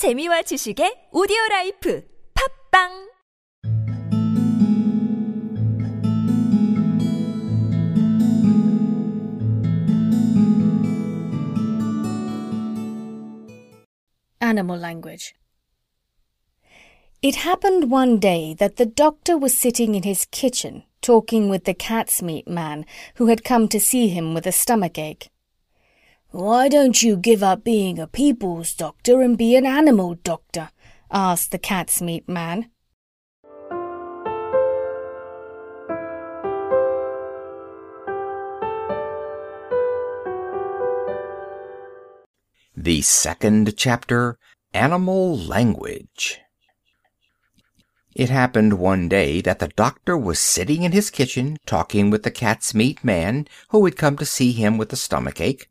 재미와 지식의 오디오 라이프 팝빵 Animal language. It happened one day that the doctor was sitting in his kitchen talking with the cat's meat man who had come to see him with a stomachache. Why don't you give up being a people's doctor and be an animal doctor? asked the cat's meat man. The second chapter Animal Language. It happened one day that the doctor was sitting in his kitchen talking with the cat's meat man who had come to see him with a stomachache.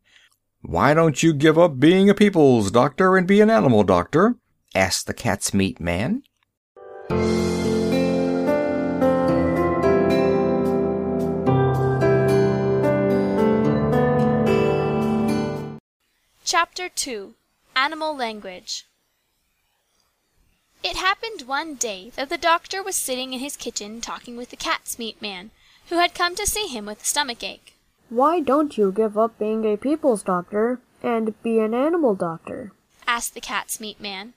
Why don't you give up being a people's doctor and be an animal doctor? asked the cat's meat man. Chapter 2 Animal Language It happened one day that the doctor was sitting in his kitchen talking with the cat's meat man, who had come to see him with a stomachache. Why don't you give up being a people's doctor and be an animal doctor? asked the cat's meat man.